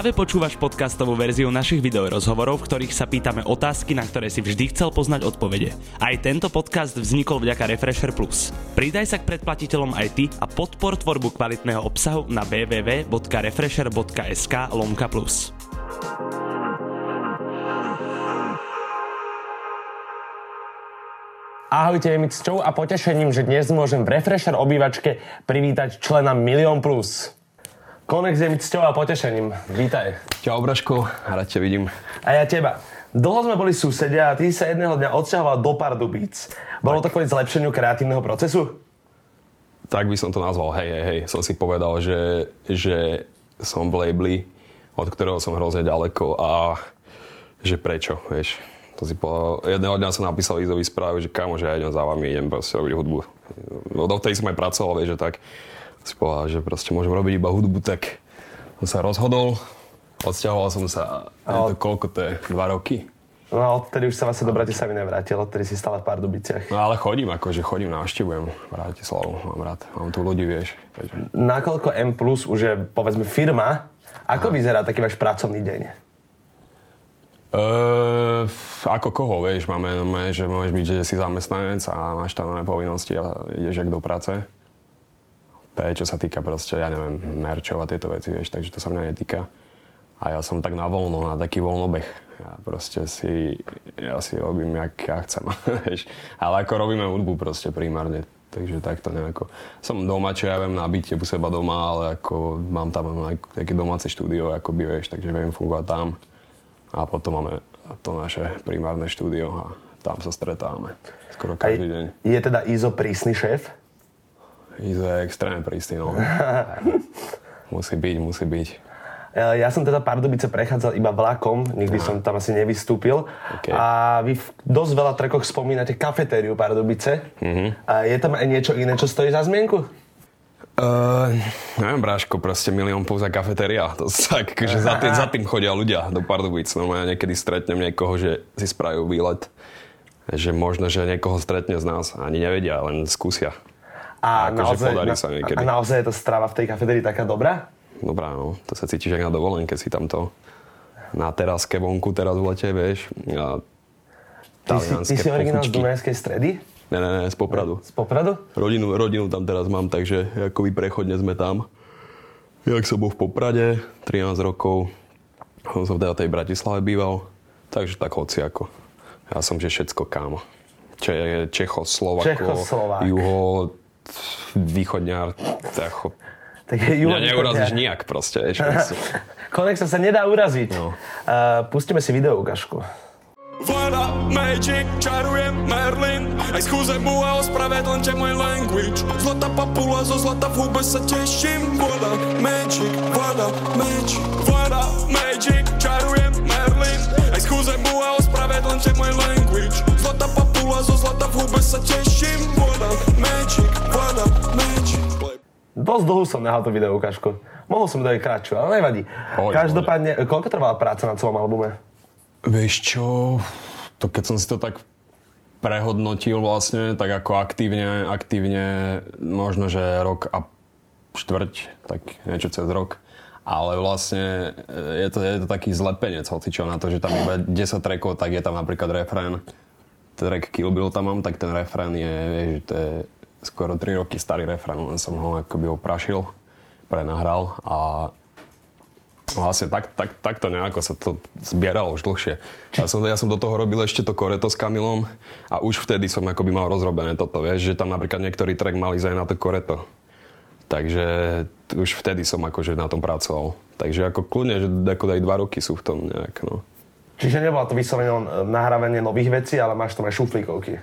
Práve počúvaš podcastovú verziu našich videorozhovorov, v ktorých sa pýtame otázky, na ktoré si vždy chcel poznať odpovede. Aj tento podcast vznikol vďaka Refresher Plus. Pridaj sa k predplatiteľom aj ty a podpor tvorbu kvalitného obsahu na www.refresher.sk lomka plus. Ahojte, je mi cťou a potešením, že dnes môžem v Refresher obývačke privítať člena Milión Plus. Konex je mi cťou a potešením. Vítaj. Čau, Braško, rád ťa vidím. A ja teba. Dlho sme boli susedia a ty sa jedného dňa odsťahoval do Pardubíc. Bolo to kvôli zlepšeniu kreatívneho procesu? Tak by som to nazval, hej, hej, hej. Som si povedal, že, že som v labeli, od ktorého som hrozne ďaleko a že prečo, vieš. To si povedal, jedného dňa som napísal Izovi správu, že kamo, že ja idem za vami, idem proste robiť hudbu. No, dovtedy som aj pracoval, vieš, že tak si povedal, že proste môžem robiť iba hudbu, tak som sa rozhodol, odsťahoval som sa, ale... to, koľko to je, dva roky? No odtedy už sa vlastne do Bratislavy nevrátil, odtedy si stále v Pardubiciach. No ale chodím, akože chodím, návštevujem Bratislavu, mám rád, mám tu ľudí, vieš. Takže... Nakoľko M už je, povedzme, firma, ako Aha. vyzerá taký váš pracovný deň? Uh, ako koho, vieš, máme, máme, že môžeš byť, že si zamestnanec a máš tam povinnosti a ideš jak do práce je, čo sa týka proste, ja neviem, merčov a tieto veci, vieš, takže to sa mňa netýka. A ja som tak na voľno, na taký voľnobeh. Ja proste si, ja si robím, jak ja chcem, vieš. Ale ako robíme hudbu proste primárne, takže takto nejako. Som doma, čo ja viem, na byte u seba doma, ale ako mám tam aj také domáce štúdio, ako by, vieš, takže viem fungovať tam. A potom máme to naše primárne štúdio a tam sa stretávame skoro každý deň. Je teda Izo prísny šéf? Izo je extrémne prísny, no. musí byť, musí byť. Ja som teda Pardubice prechádzal iba vlakom, nikdy Aha. som tam asi nevystúpil. Okay. A vy v dosť veľa trekoch spomínate kafetériu Pardubice. Uh-huh. A je tam aj niečo iné, čo stojí za zmienku? Uh, neviem, Bráško, proste milión plus za kafetéria. To tak, že za tým, za tým chodia ľudia do Pardubic. No ja niekedy stretnem niekoho, že si spravujú výlet. Že možno, že niekoho stretne z nás. Ani nevedia, len skúsia. A, a naozaj, na, sa niekedy. a naozaj je to strava v tej kafederi taká dobrá? Dobrá, no. To sa cítiš aj na dovolenke, si tamto na teraske vonku teraz v lete, vieš. A ty si, ty si originál z Dunajskej stredy? Ne, ne, ne, z Popradu. Z Popradu? Rodinu, rodinu tam teraz mám, takže akoby prechodne sme tam. Jak som bol v Poprade, 13 rokov, som v tej Bratislave býval, takže tak hoci ako. Ja som že všetko kámo. Če, Čecho, Slovako, Čechoslovák. Juho, východňar, tako, tak Mňa neurazíš nijak proste. Konexa sa nedá uraziť. No. Uh, pustíme si video ukážku. Vláda, Magic, čarujem Merlin Aj skúze mu a ospravedlňte môj language Zlatá papula zo zlata v hube sa teším Vláda, Magic, vláda, Magic Vláda, Magic, čarujem Merlin Aj skúze mu a ospravedlňte môj language Zlatá papula zo zlata v hube sa teším Vláda, Magic, vláda, Magic Dosť dlhú som nehal tú video ukážku. Mohol som dať kratšiu, ale nevadí. Poď, Každopádne, poď. koľko trvala práca na celom albume? Vieš čo, to keď som si to tak prehodnotil vlastne, tak ako aktívne, aktívne možno, že rok a štvrť, tak niečo cez rok. Ale vlastne je to, je to taký zlepenec, čo na to, že tam iba 10 trackov, tak je tam napríklad refrén. Track Kill Bill tam mám, tak ten refrén je, vieš, to je skoro 3 roky starý refrén, len som ho akoby oprašil, prenahral a Vlastne tak, tak, takto nejako sa to zbieralo už dlhšie. Ja som, ja som do toho robil ešte to koreto s Kamilom a už vtedy som akoby mal rozrobené toto, vieš, že tam napríklad niektorý track mali aj na to koreto. Takže už vtedy som akože na tom pracoval. Takže ako kľudne, že ako aj dva roky sú v tom nejak, no. Čiže nebolo to vyslovene nahrávanie nových vecí, ale máš tam aj šuflíkovky.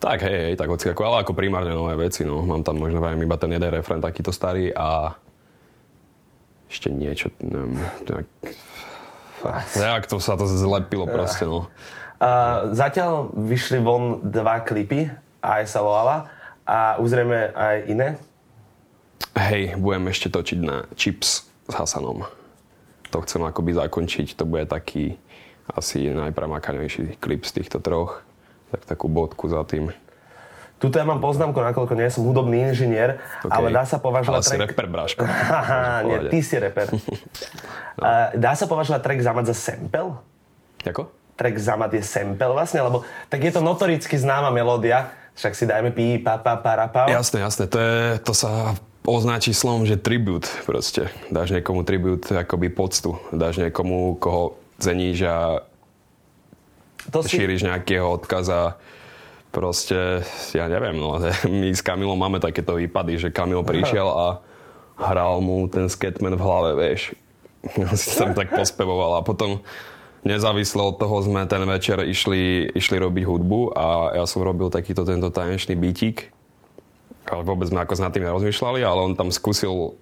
Tak, hej, hej, tak hoci ako, ale ako primárne nové veci, no. Mám tam možno aj iba ten jeden refren takýto starý a ešte niečo, neviem, tak... Nejak to sa to zlepilo proste, no. Uh, zatiaľ vyšli von dva klipy, aj sa volala, a uzrieme aj iné? Hej, budem ešte točiť na Chips s Hasanom. To chcem akoby zakončiť, to bude taký asi najpremakanejší klip z týchto troch. Tak takú bodku za tým. Tuto ja mám poznámku, nakoľko nie som hudobný inžinier, okay. ale dá sa považovať... Ale si rapper, bráško. Haha, nie, ty si rapper. no. Dá sa považovať track Zamat za sample? Ako? Track Zamat je sample vlastne, lebo tak je to notoricky známa melódia, však si dajme pí, pa, pa, pa, pa. Jasné, jasné, to, je, to sa označí slovom, že tribut proste. Dáš niekomu tribut, akoby poctu. Dáš niekomu, koho ceníš a to si... šíriš nejakého odkaza proste, ja neviem, no, my s Kamilom máme takéto výpady, že Kamil prišiel a hral mu ten skatman v hlave, vieš. si tam tak pospevoval a potom nezávisle od toho sme ten večer išli, išli robiť hudbu a ja som robil takýto tento tanečný bytík. Ale vôbec sme ako nad tým nerozmýšľali, ale on tam skúsil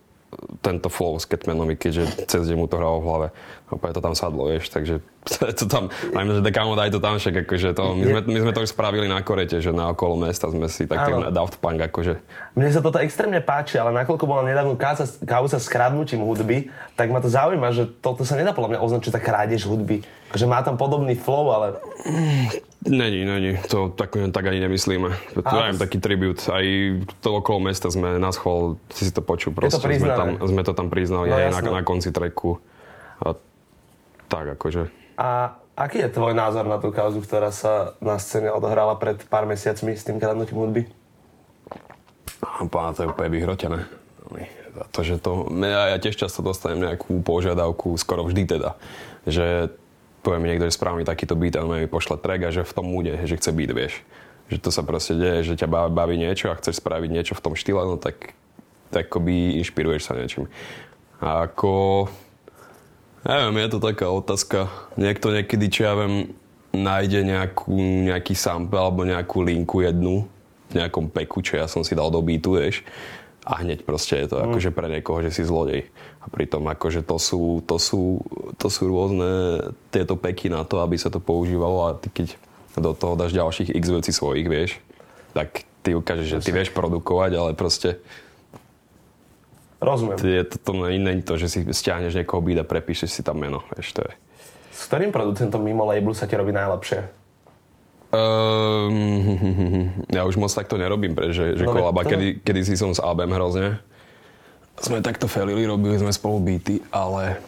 tento flow s Catmanovi, keďže cez deň mu to hralo v hlave. Opäť to tam sadlo, vieš, takže to tam, najmä, že dekamo daj to tam však, akože to, my sme, my sme to spravili na korete, že na okolo mesta sme si tak na Daft Punk, akože. Mne sa toto extrémne páči, ale nakoľko bola nedávno kauza s kradnutím hudby, tak ma to zaujíma, že toto sa nedá podľa mňa označiť za krádež hudby. Že má tam podobný flow, ale... Není, není. To tak, tak ani nemyslíme. To je taký tribut. Aj to okolo mesta sme na schvál, si si to počul proste. to sme, tam, sme to tam priznali no, aj na, na konci treku. A tak akože. A aký je tvoj názor na tú kauzu, ktorá sa na scéne odohrala pred pár mesiacmi s tým kradnutím hudby? Pána, to je úplne vyhrotené. To, že to, ja, ja tiež často dostanem nejakú požiadavku, skoro vždy teda, že povie niekto, že správa takýto beat a mi pošle track a že v tom múde, že chce beat, vieš. Že to sa proste deje, že ťa baví niečo a chceš spraviť niečo v tom štýle, no tak, tak akoby inšpiruješ sa niečím. A ako... Neviem, je to taká otázka. Niekto niekedy, čo ja viem, nájde nejakú, nejaký sample alebo nejakú linku jednu v nejakom peku, čo ja som si dal do beatu, vieš a hneď proste je to mm. akože pre niekoho, že si zlodej. A pritom akože to sú, to sú, to sú rôzne tieto peky na to, aby sa to používalo a ty keď do toho dáš ďalších x vecí svojich, vieš, tak ty ukážeš, že ty vieš produkovať, ale proste Rozumiem. Je to, to není to, že si stiahneš niekoho beat a prepíšeš si tam meno, vieš, to je. S ktorým producentom mimo labelu sa ti robí najlepšie? Um, ja už moc takto nerobím, pretože že no, kolaba, to... kedy, kedy si som s Abem hrozne. Sme takto felili, robili sme spolu beaty, ale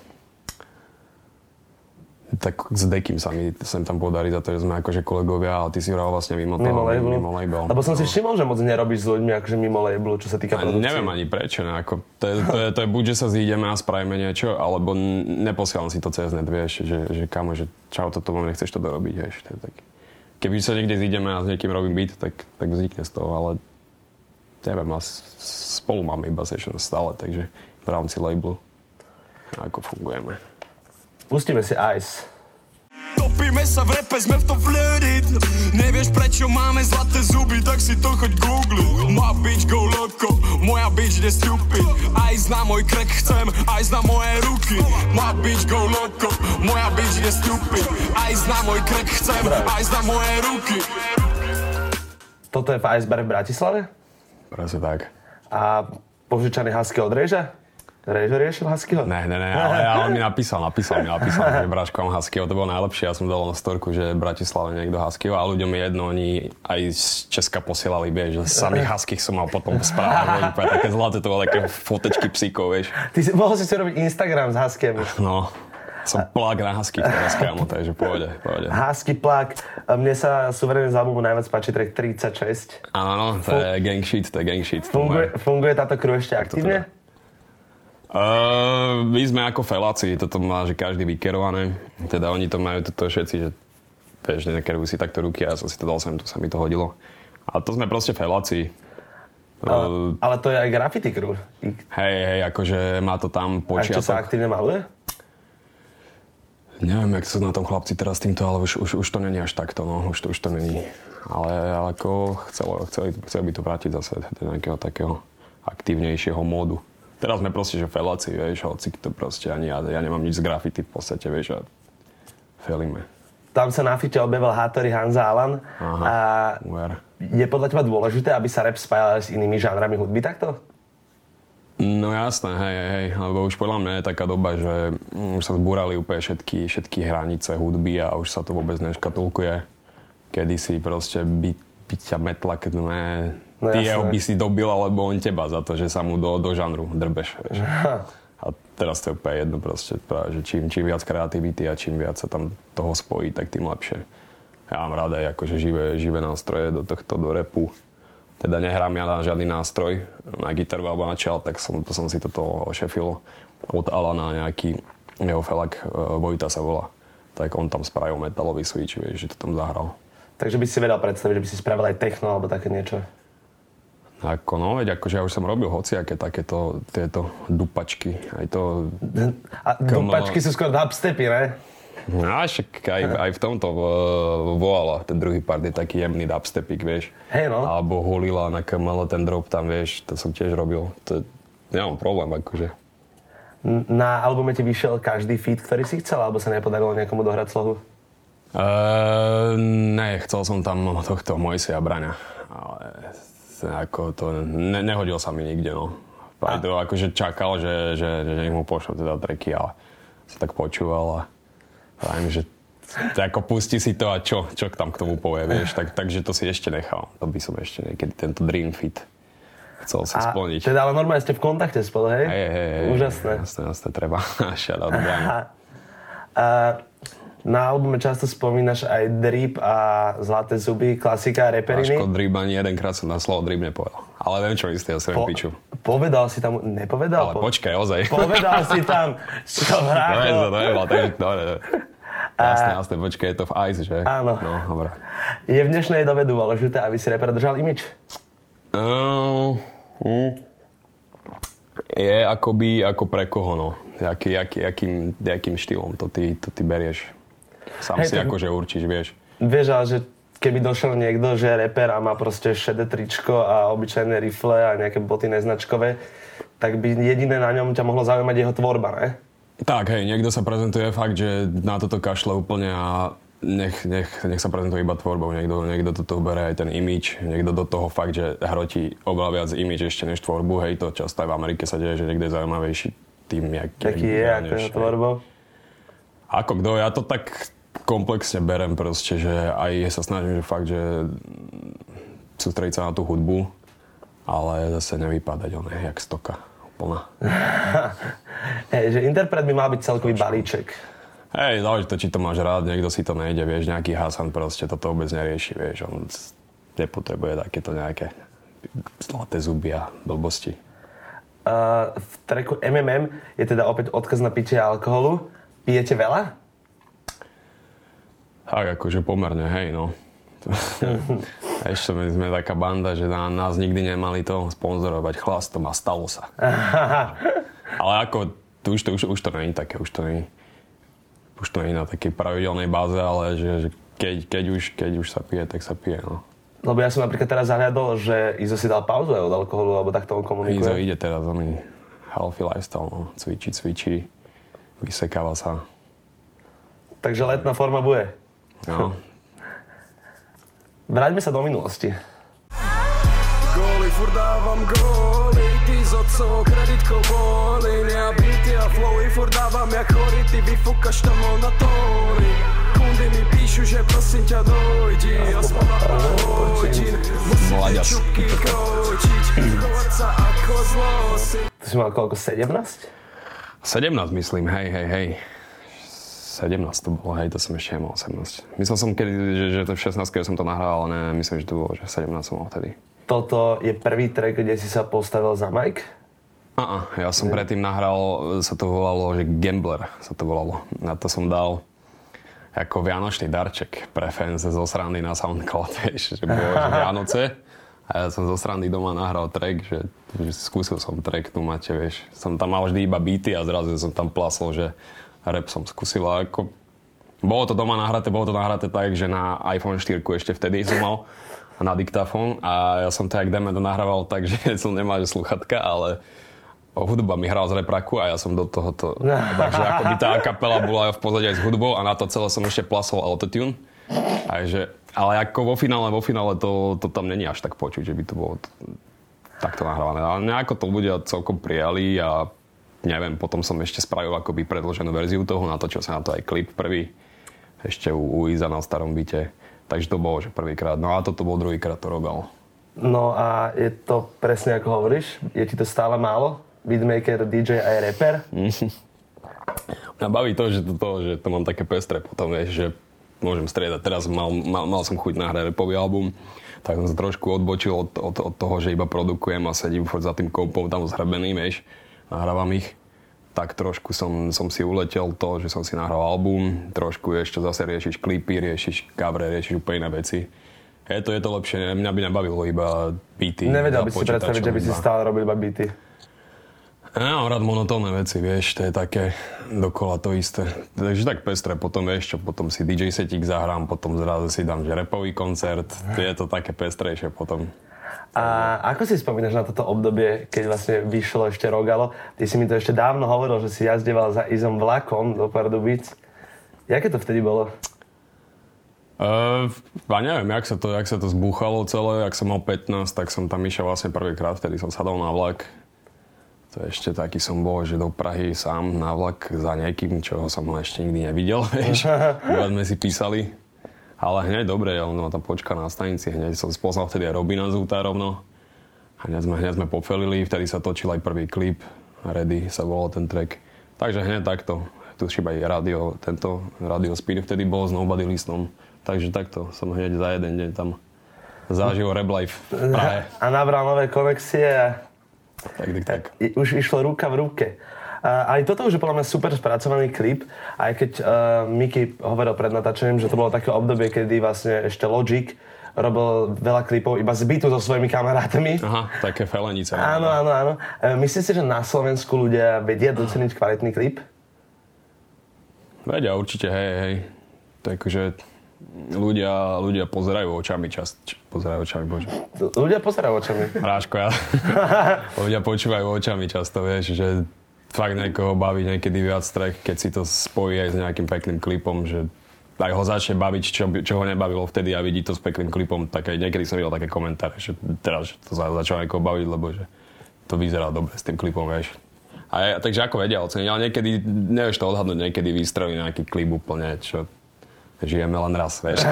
tak s Dekým sa mi sem tam podarí za to, že sme akože kolegovia, ale ty si hral vlastne mimo, mimo, toho, label. mimo label. Lebo som no. si všimol, že moc nerobíš s ľuďmi akože mimo labelu, čo sa týka produkcie. Neviem ani prečo, ne, ako, to, je, to, je, to je buď, že sa zídeme a spravíme niečo, alebo neposielam si to cez net, vieš, že, že kamo, že čau, toto mám, nechceš to dorobiť, vieš, to je taký keby sa niekde zídeme a s niekým robím beat, tak, tak vznikne z toho, ale neviem, spolu máme iba session stále, takže v rámci labelu ako fungujeme. Pustíme si Ice. Topíme sa v repe, sme v tom flirtit Nevieš prečo máme zlaté zuby, tak si to choď googli Ma bitch go loco, moja bitch ide stupid Na môj krek chcem, aj na moje ruky Ma bitch go loco, moja bitch ide stupid Aj na môj krek chcem, aj na moje ruky Toto je v Iceberg v Bratislave? Presne tak. A požičaný husky od Rejža? Rejžo riešil Huskyho? Ne, ne, ne, ale, ale on mi napísal, napísal mi, napísal že Braško mám Huskyho, to bolo najlepšie. Ja som dal na storku, že v Bratislave niekto Huskyho a ľuďom je jedno, oni aj z Česka posielali, vieš, že samých Huskych som mal potom správať, také zlaté, to bolo také fotečky psíkov, vieš. Ty si, mohol si si robiť Instagram s Huskymi. No, som plak na Husky teraz, kámo, takže pohode, pohode. Husky plak. Mne sa suverénne z albumu najviac páči track 36. Áno, to je gang shit, to je gang shit. Funguje, funguje táto crew ešte aktívne? Uh, my sme ako feláci, toto má, že každý vykerované. Teda oni to majú toto všetci, že vieš, nekerujú si takto ruky a ja som si to dal sem, to sa mi to hodilo. A to sme proste feláci. Ale, uh, ale to je aj graffiti crew. Hej, hej, akože má to tam počiatok. A ešte sa aktívne maluje? Neviem, jak sú na tom chlapci teraz týmto, ale už, už, už to není až takto, no, už to, už to není. Ale, ale ako chcelo, chceli, chceli by to vrátiť zase do nejakého takého aktívnejšieho módu. Teraz sme proste, že feláci, vieš, hoci to proste ani ja, ja nemám nič z grafity v podstate, vieš, a felíme. Tam sa na fite objavil Hattori Hanza Alan. Aha, a je podľa teba dôležité, aby sa rap spájal s inými žánrami hudby takto? No jasné, hej, hej, lebo už podľa mňa je taká doba, že už sa zbúrali úplne všetky, všetky hranice hudby a už sa to vôbec neškatulkuje. Kedy si proste by by ťa metla, keď ne, No ty jeho by si dobil, alebo on teba za to, že sa mu do, do žanru drbeš. Vieš. A teraz to je úplne jedno proste, že čím, čím viac kreativity a čím viac sa tam toho spojí, tak tým lepšie. Ja mám rád aj akože živé, živé nástroje do tohto, do repu. Teda nehrám ja na žiadny nástroj, na gitaru alebo na čel, tak som, to som si toto ošefil od Alana nejaký, jeho felak uh, Vojta sa volá. Tak on tam spravil metalový switch, vieš, že to tam zahral. Takže by si vedel predstaviť, že by si spravil aj techno alebo také niečo. Ako no, veď akože ja už som robil hociaké takéto tieto dupačky. Aj to... A Come dupačky sú skôr dubstepy, ne? No však aj, aj v tomto uh, volala, ten druhý part je taký jemný dubstepik, vieš. Hej, no. Alebo hulila na KML, ten drop tam, vieš, to som tiež robil. To, nemám problém, akože. Na albume ti vyšiel každý feat, ktorý si chcel, alebo sa nepodarilo niekomu dohrať slohu? Uh, ne, chcel som tam tohto Mojseja Braňa, ale ako to, ne, nehodil sa mi nikde, no. Aj to akože čakal, že, že, že nech mu pošlo teda treky, ale sa tak počúval a viem, že ako pustí si to a čo, čo tam k tomu povie, vieš, tak, takže to si ešte nechal. To by som ešte niekedy tento Dream Fit chcel si A splniť. teda ale normálne ste v kontakte spolu, hej? Hej, hej, hej. Úžasné. Jasné, jasné, treba. Shoutout Braňa. A na albume často spomínaš aj drip a zlaté zuby, klasika reperiny. Aško drib ani jedenkrát som na slovo drib nepovedal. Ale viem, čo istý, ja sa Po- piču. povedal si tam, nepovedal? Ale počkaj, ozaj. Povedal si tam, čo No, je to, hráko. je, takže, dobre, dobre. Jasné, jasné, počkaj, je to v Ice, že? Áno. No, dobre. Je v dnešnej dobe dôležité, aby si reper držal imič? Uh, hm. Je akoby, ako pre koho, no. Jaký, jaký, jakým, jakým štýlom to ty, to ty berieš. Sám Hej, si tak- akože určíš, vieš. Vieš, ale že keby došiel niekto, že je reper a má proste šedé tričko a obyčajné rifle a nejaké boty neznačkové, tak by jediné na ňom ťa mohlo zaujímať jeho tvorba, ne? Tak, hej, niekto sa prezentuje fakt, že na toto kašle úplne a nech, nech, nech sa prezentuje iba tvorbou. Niekto, niekto do toho bere aj ten imič, niekto do toho fakt, že hrotí oveľa viac imič ešte než tvorbu. Hej, to často aj v Amerike sa deje, že niekto je zaujímavejší tým, jak, Taký je, ako tvorbou. Ako kto, ja to tak komplexne berem proste, že aj sa snažím, že fakt, že sústrediť sa na tú hudbu, ale zase nevypadať on jak stoka úplná. Hej, že interpret by mal byť celkový balíček. Hej, záleží to, či to máš rád, niekto si to nejde, vieš, nejaký Hasan proste toto vôbec nerieši, vieš, on nepotrebuje takéto nejaké zlaté zuby a blbosti. Uh, v treku MMM je teda opäť odkaz na pitie alkoholu. Pijete veľa? Tak, akože pomerne, hej, no. Ešte my sme taká banda, že na, nás nikdy nemali to sponzorovať chlastom a stalo sa. Ale ako, to už, to, už, už to není také, už to není, už to není na takej pravidelnej báze, ale že, že keď, keď, už, keď už sa pije, tak sa pije, no. Lebo ja som napríklad teraz zahľadol, že Izo si dal pauzu aj od alkoholu, alebo takto on Izo komunikuje. ide teraz, on healthy lifestyle, no. cvičí, cvičí, vysekáva sa. Takže letná forma bude. No. Vráťme sa do minulosti. Góly, furt dávam góly Ty z otcov kreditkou boli Ja beaty a flowy furt dávam jak chorý Ty vyfúkaš tam na tóny Kundy mi píšu, že prosím ťa dojdi Aspoň na pár hodín Musíte čupky kročiť Chovať sa ako zlosi Ty si mal koľko, 17? 17 myslím, hej, hej, hej. 17 to bolo, hej, to som ešte nemal 18. Myslel som kedy, že, že to v 16 keď som to nahral, ale ne, myslím, že to bolo, že 17 som mal vtedy. Toto je prvý track, kde si sa postavil za mic. A, ja som predtým nahral, sa to volalo, že Gambler sa to volalo. Na to som dal ako vianočný darček pre fans zo srandy na SoundCloud, vieš, že bolo že Vianoce. A ja som zo srandy doma nahral track, že, že skúsil som track tu máte, vieš. Som tam mal vždy iba beaty a zrazu som tam plasol, že rap som skúsil a ako... Bolo to doma nahraté, bolo to nahraté tak, že na iPhone 4 ešte vtedy som mal na diktafón a ja som to jak Demet nahrával tak, že som nemal že sluchatka, ale hudba mi hral z repraku a ja som do toho to... Takže ako by tá kapela bola v pozadí aj s hudbou a na to celé som ešte plasol autotune. Takže, ale ako vo finále, vo finále to, to tam není až tak počuť, že by to bolo takto nahrávané. Ale nejako to ľudia celkom prijali a neviem, potom som ešte spravil akoby predloženú verziu toho, natočil sa na to aj klip prvý, ešte u, u Iza na starom byte. Takže to bolo, že prvýkrát. No a toto bol druhýkrát, to robil. No a je to presne ako hovoríš? Je ti to stále málo? Beatmaker, DJ aj rapper? Mňa baví to, že to, to, že to mám také pestre potom, vieš, že môžem striedať. Teraz mal, mal, mal som chuť nahrať repový album, tak som sa trošku odbočil od, od, od toho, že iba produkujem a sedím furt za tým kompom tam zhrebený, vieš, nahrávam ich. Tak trošku som, som si uletel to, že som si nahral album, trošku ešte zase riešiš klipy, riešiš cover, riešiš úplne iné veci. Je to, je to lepšie, mňa by nebavilo iba beaty. Nevedel by si predstaviť, že by si stále robil iba beaty. Ja mám rád monotónne veci, vieš, to je také dokola to isté. Takže tak pestre, potom vieš čo, potom si DJ setík zahrám, potom zrazu si dám, že repový koncert, je to také pestrejšie potom. A ako si spomínaš na toto obdobie, keď vlastne vyšlo ešte Rogalo? Ty si mi to ešte dávno hovoril, že si jazdeval za Izom vlakom do Pardubic. Jaké to vtedy bolo? Uh, ja neviem, jak sa, to, jak sa to zbúchalo celé, ak som mal 15, tak som tam išiel vlastne prvýkrát, vtedy som sadol na vlak. To ešte taký som bol, že do Prahy sám na vlak za nejakým, čo som ešte nikdy nevidel, vieš. sme si písali. Ale hneď dobre, on ma tam počka na stanici, hneď som spoznal vtedy aj Robina Zúta rovno. Hneď sme, hneď sme pofelili, vtedy sa točil aj prvý klip, Ready sa volal ten track. Takže hneď takto, tu aj radio, tento radio spin vtedy bol s Nobody Listom Takže takto som hneď za jeden deň tam zažil Rap Life v Prahe. A nabral nové konexie a tak, tak, tak. už išlo ruka v ruke. A aj toto už je podľa mňa super spracovaný klip, aj keď uh, Miky hovoril pred natáčením, že to bolo také obdobie, kedy vlastne ešte Logic robil veľa klipov iba z bytu so svojimi kamarátmi. Aha, také felenice. Áno, áno, áno. E, myslíš si, že na Slovensku ľudia vedia doceniť kvalitný klip? Vedia, určite, hej, hej. Takže ľudia, ľudia pozerajú očami čas, pozerajú očami, bože. Ľudia pozerajú očami. Ráško, ja. ľudia počúvajú očami často, vieš, že fakt niekoho baví niekedy viac track, keď si to spojí aj s nejakým pekným klipom, že aj ho začne baviť, čo, čo ho nebavilo vtedy a vidí to s pekným klipom, tak aj niekedy som videl také komentáre, že teraz že to začalo niekoho baviť, lebo že to vyzerá dobre s tým klipom, vieš. A takže ako vedia oceniť, ale niekedy, nevieš to odhadnúť, niekedy vystrelí nejaký klip úplne, čo žijeme len raz, vieš.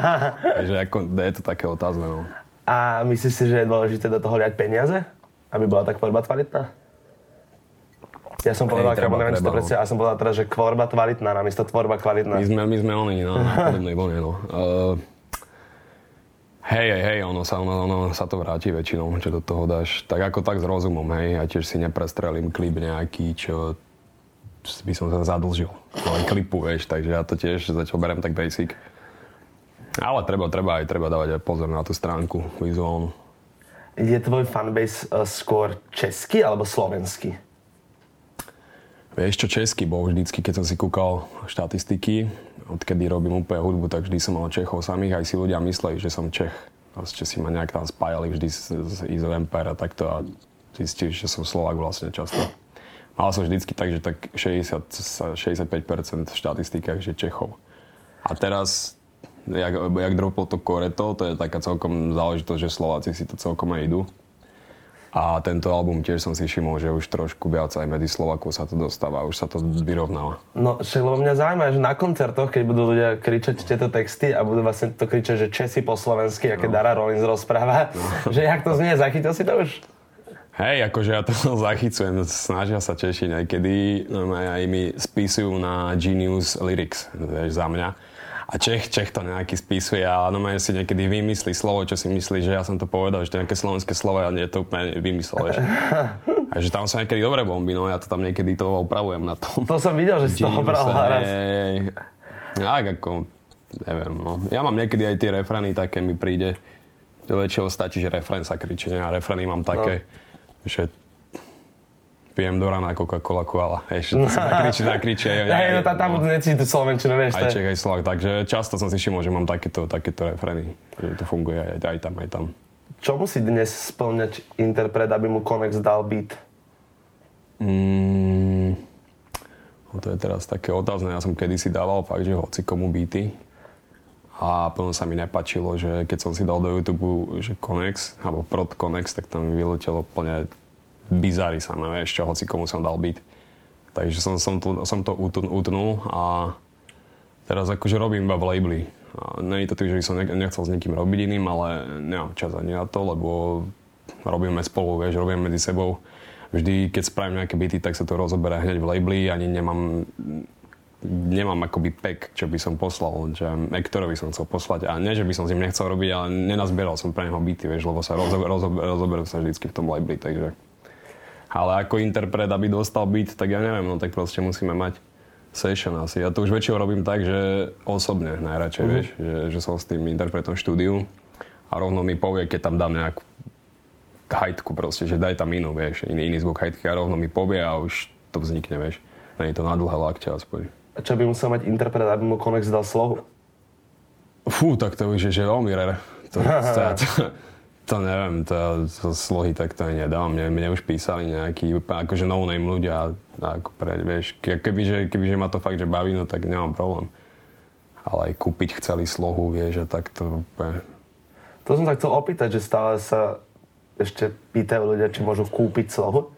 Takže ako, je to také otázne, no. A myslíš si, že je dôležité do toho liať peniaze? Aby bola tá kvorba kvalitná? Ja som povedal, treba, to no. ja som povedal teraz, že kvorba kvalitná, namiesto tvorba kvalitná. My sme, my sme oni, no, podobnej vlne, no. Uh, hej, hej, hej, ono sa, ono, ono sa to vráti väčšinou, čo do toho dáš. Tak ako tak s rozumom, hej, ja tiež si neprestrelím klip nejaký, čo by som sa zadlžil. Len klipu, vieš, takže ja to tiež zatiaľ berem tak basic. Ale treba, treba aj treba dávať aj pozor na tú stránku vizuálnu. Je tvoj fanbase uh, skôr český alebo slovenský? Vieš čo, český bol vždycky, keď som si kúkal štatistiky, odkedy robím úplne hudbu, tak vždy som mal Čechov samých, aj si ľudia mysleli, že som Čech. Proste si ma nejak tam spájali vždy z, z Izo Empire a takto a zistili, že som Slovak vlastne často. Mal som vždycky tak, že tak 60, 65% v štatistikách, že Čechov. A teraz, jak, jak droplo to Koreto, to je taká celkom záležitosť, že Slováci si to celkom aj idú. A tento album tiež som si všimol, že už trošku viac aj medzi Slovakov sa to dostáva, už sa to vyrovnáva. No, však lebo mňa zaujíma, že na koncertoch, keď budú ľudia kričať tieto texty a budú vlastne to kričať, že Česi po slovensky, aké no. Dara Rollins rozpráva, no. že jak to znie, zachytil si to už? Hej, akože ja to zachycujem, snažia sa Češi niekedy, no aj mi spisujú na Genius Lyrics, vieš, za mňa. A Čech, Čech to nejaký spisuje a no si niekedy vymyslí slovo, čo si myslí, že ja som to povedal, že to je nejaké slovenské slovo a nie je to úplne vymyslel, vieš. A že tam sa niekedy dobre bomby, no ja to tam niekedy to opravujem na tom. To som videl, že si to obral raz. Tak ako, neviem, no. Ja mám niekedy aj tie refrény také mi príde, do väčšieho stačí, že refrén sa kričí, a refrény mám také, no že pijem do rana Coca-Cola koala. Ešte to sa nakričí, nakričí. Hej, no tam budú necítiť tú Slovenčinu, vieš. Aj Čech, aj Slovak, takže často som si všimol, že mám takéto, takéto refrény. Že to funguje aj, aj tam, aj tam. Čo musí dnes splňať interpret, aby mu Konex dal beat? Mm, no to je teraz také otázne. Ja som kedysi dával fakt, že hoci komu beaty. A potom sa mi nepačilo, že keď som si dal do YouTube, že Konex, alebo Prod Konex, tak tam mi vyletelo úplne bizary sa vieš, čo hoci komu som dal byt. Takže som, som, to, som to utnul a teraz akože robím iba v labeli. Je to tým, že by som nechcel s niekým robiť iným, ale nemám čas ani na to, lebo robíme spolu, vieš, robíme medzi sebou. Vždy, keď spravím nejaké byty, tak sa to rozoberá hneď v labeli, ani nemám nemám akoby pek, čo by som poslal, že ktorý by som chcel poslať. A nie, že by som s ním nechcel robiť, ale nenazbieral som pre neho byty, vieš, lebo sa rozo, rozo, rozoberú sa vždycky v tom labeli, takže... Ale ako interpret, aby dostal byt, tak ja neviem, no tak proste musíme mať session asi. Ja to už väčšinou robím tak, že osobne najradšej, uh-huh. vieš, že, že som s tým interpretom v štúdiu a rovno mi povie, keď tam dám nejakú hajtku proste, že daj tam inú, vieš, iný, iný zvuk hajtky a rovno mi povie a už to vznikne, vieš. Nie je to na dlhé lakte aspoň. A čo by musel mať interpret, aby mu Konex dal slohu? Fú, tak to už je, že rare. To, to, to, to neviem, to, to slohy tak to nedám. Mne, mne už písali nejakí akože no-name ľudia. Ako pre, vieš, kebyže, kebyže ma to fakt že baví, no tak nemám problém. Ale aj kúpiť chceli slohu, vieš, a tak to úplne... To som sa chcel opýtať, že stále sa ešte pýtajú ľudia, či môžu kúpiť slohu.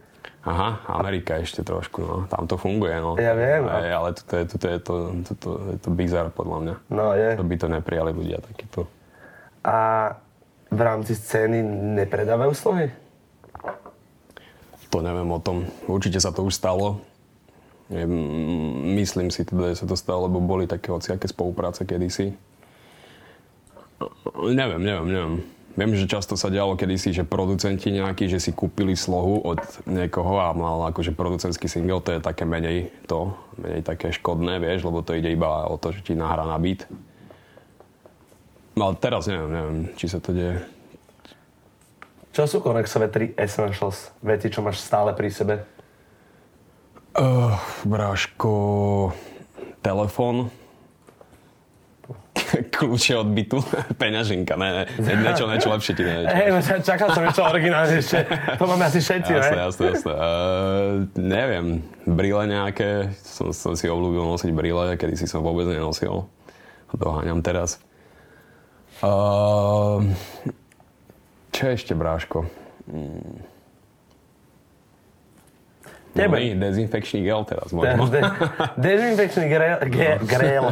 Aha, Amerika ešte trošku, no. Tam to funguje, no. Ja viem. Aj, ale toto je, toto je to, toto je to bizar, podľa mňa. No, je. To by to neprijali ľudia takýto. A v rámci scény nepredávajú slohy? To neviem o tom. Určite sa to už stalo. Myslím si teda, že sa to stalo, lebo boli také hociaké spolupráce kedysi. Neviem, neviem, neviem. Viem, že často sa dialo kedysi, že producenti nejakí, že si kúpili slohu od niekoho a mal akože producentský single, to je také menej to, menej také škodné, vieš, lebo to ide iba o to, že ti nahrá na beat. No ale teraz neviem, neviem, či sa to deje. Čo sú Konexové 3 essentials? Veci, čo máš stále pri sebe? Uh, bráško, telefón, kľúče od bytu, peňaženka, ne, ne, niečo, niečo lepšie ti neviem. Hej, no čakal som niečo originálne ešte, to máme asi všetci, jasné, ne? Jasné, jasné, uh, neviem, brýle nejaké, som, som si obľúbil nosiť brýle, kedy si som vôbec nenosil, doháňam teraz. Uh, čo ešte, bráško? Hmm. Tebe. No, dezinfekčný gel teraz možno. De, de, dezinfekčný gel. gel.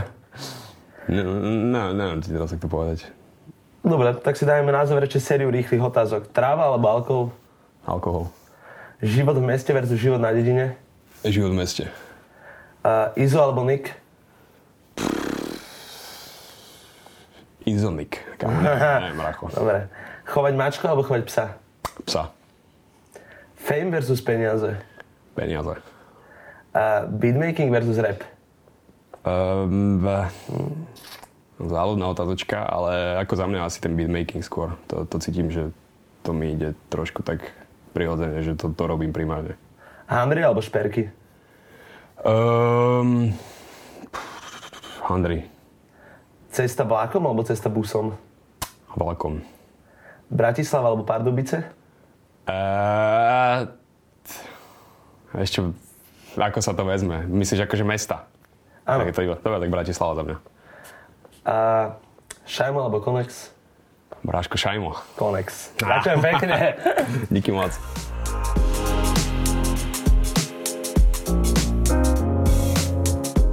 No, no, neviem ti teraz to povedať. Dobre, tak si dajme na záver ešte sériu rýchlych otázok. Tráva alebo alkohol? Alkohol. Život v meste versus život na dedine? Život v meste. Uh, Izo alebo Nick? Izonik. Neviem, Racho. Dobre. Chovať mačku alebo chovať psa? Psa. Fame versus peniaze? Peniaze. Uh, beatmaking versus rap? Um, záľudná otázočka, ale ako za mňa asi ten beatmaking skôr. To, to cítim, že to mi ide trošku tak prirodzene, že to, to robím primárne. Handry alebo šperky? Um, handry. Cesta vlákom alebo cesta busom? Vlakom. Bratislava alebo Pardubice? Uh, ešte, ako sa to vezme? Myslíš akože mesta? Áno. Tak je to iba, dobre, tak Bratislava za mňa. A Šajmo alebo Konex? Bráško Šajmo. Konex. Ďakujem pekne. Díky moc.